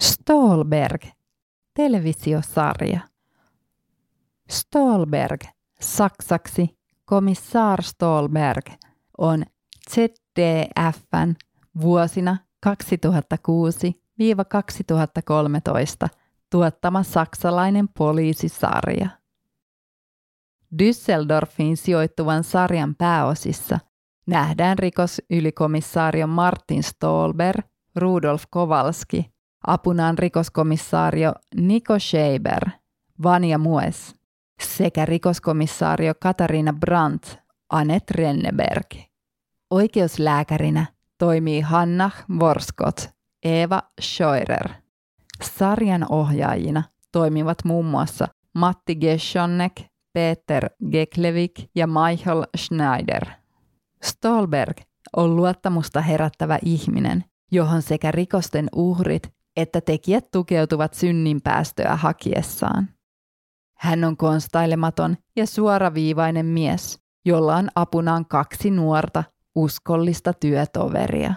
Stolberg, televisiosarja. Stolberg, saksaksi Kommissar Stolberg, on ZDFn vuosina 2006-2013 tuottama saksalainen poliisisarja. Düsseldorfiin sijoittuvan sarjan pääosissa nähdään rikosylikomissario Martin Stolberg, Rudolf Kowalski, apunaan rikoskomissaario Niko Scheiber, Vanja Mues sekä rikoskomissaario Katariina Brandt, Anet Renneberg. Oikeuslääkärinä toimii Hanna Vorskot, Eva Scheurer. Sarjan ohjaajina toimivat muun muassa Matti Geschonek, Peter Geklevik ja Michael Schneider. Stolberg on luottamusta herättävä ihminen, johon sekä rikosten uhrit että tekijät tukeutuvat synninpäästöä hakiessaan. Hän on konstailematon ja suoraviivainen mies, jolla on apunaan kaksi nuorta, uskollista työtoveria.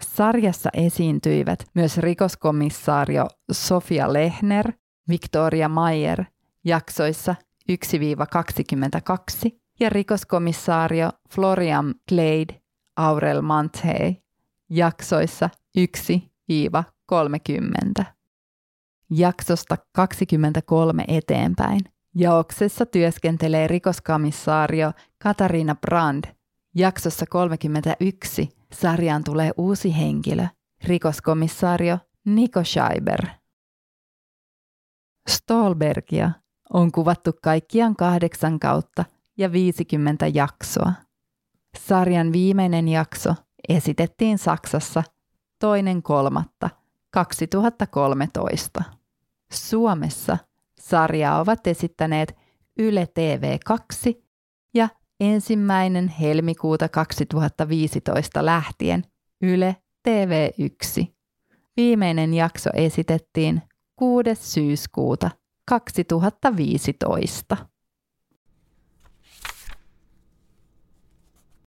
Sarjassa esiintyivät myös rikoskomissaario Sofia Lehner, Victoria Mayer jaksoissa 1-22 ja rikoskomissaario Florian Glade Aurel Manthey jaksoissa 1-30. Jaksosta 23 eteenpäin Jaoksessa työskentelee rikoskomissaario Katariina Brand. Jaksossa 31 sarjaan tulee uusi henkilö, rikoskomissaario Niko Scheiber. Stolbergia on kuvattu kaikkiaan kahdeksan kautta ja 50 jaksoa. Sarjan viimeinen jakso esitettiin Saksassa toinen kolmatta 2013. Suomessa sarjaa ovat esittäneet Yle TV2 ja ensimmäinen helmikuuta 2015 lähtien Yle TV1. Viimeinen jakso esitettiin 6. syyskuuta 2015.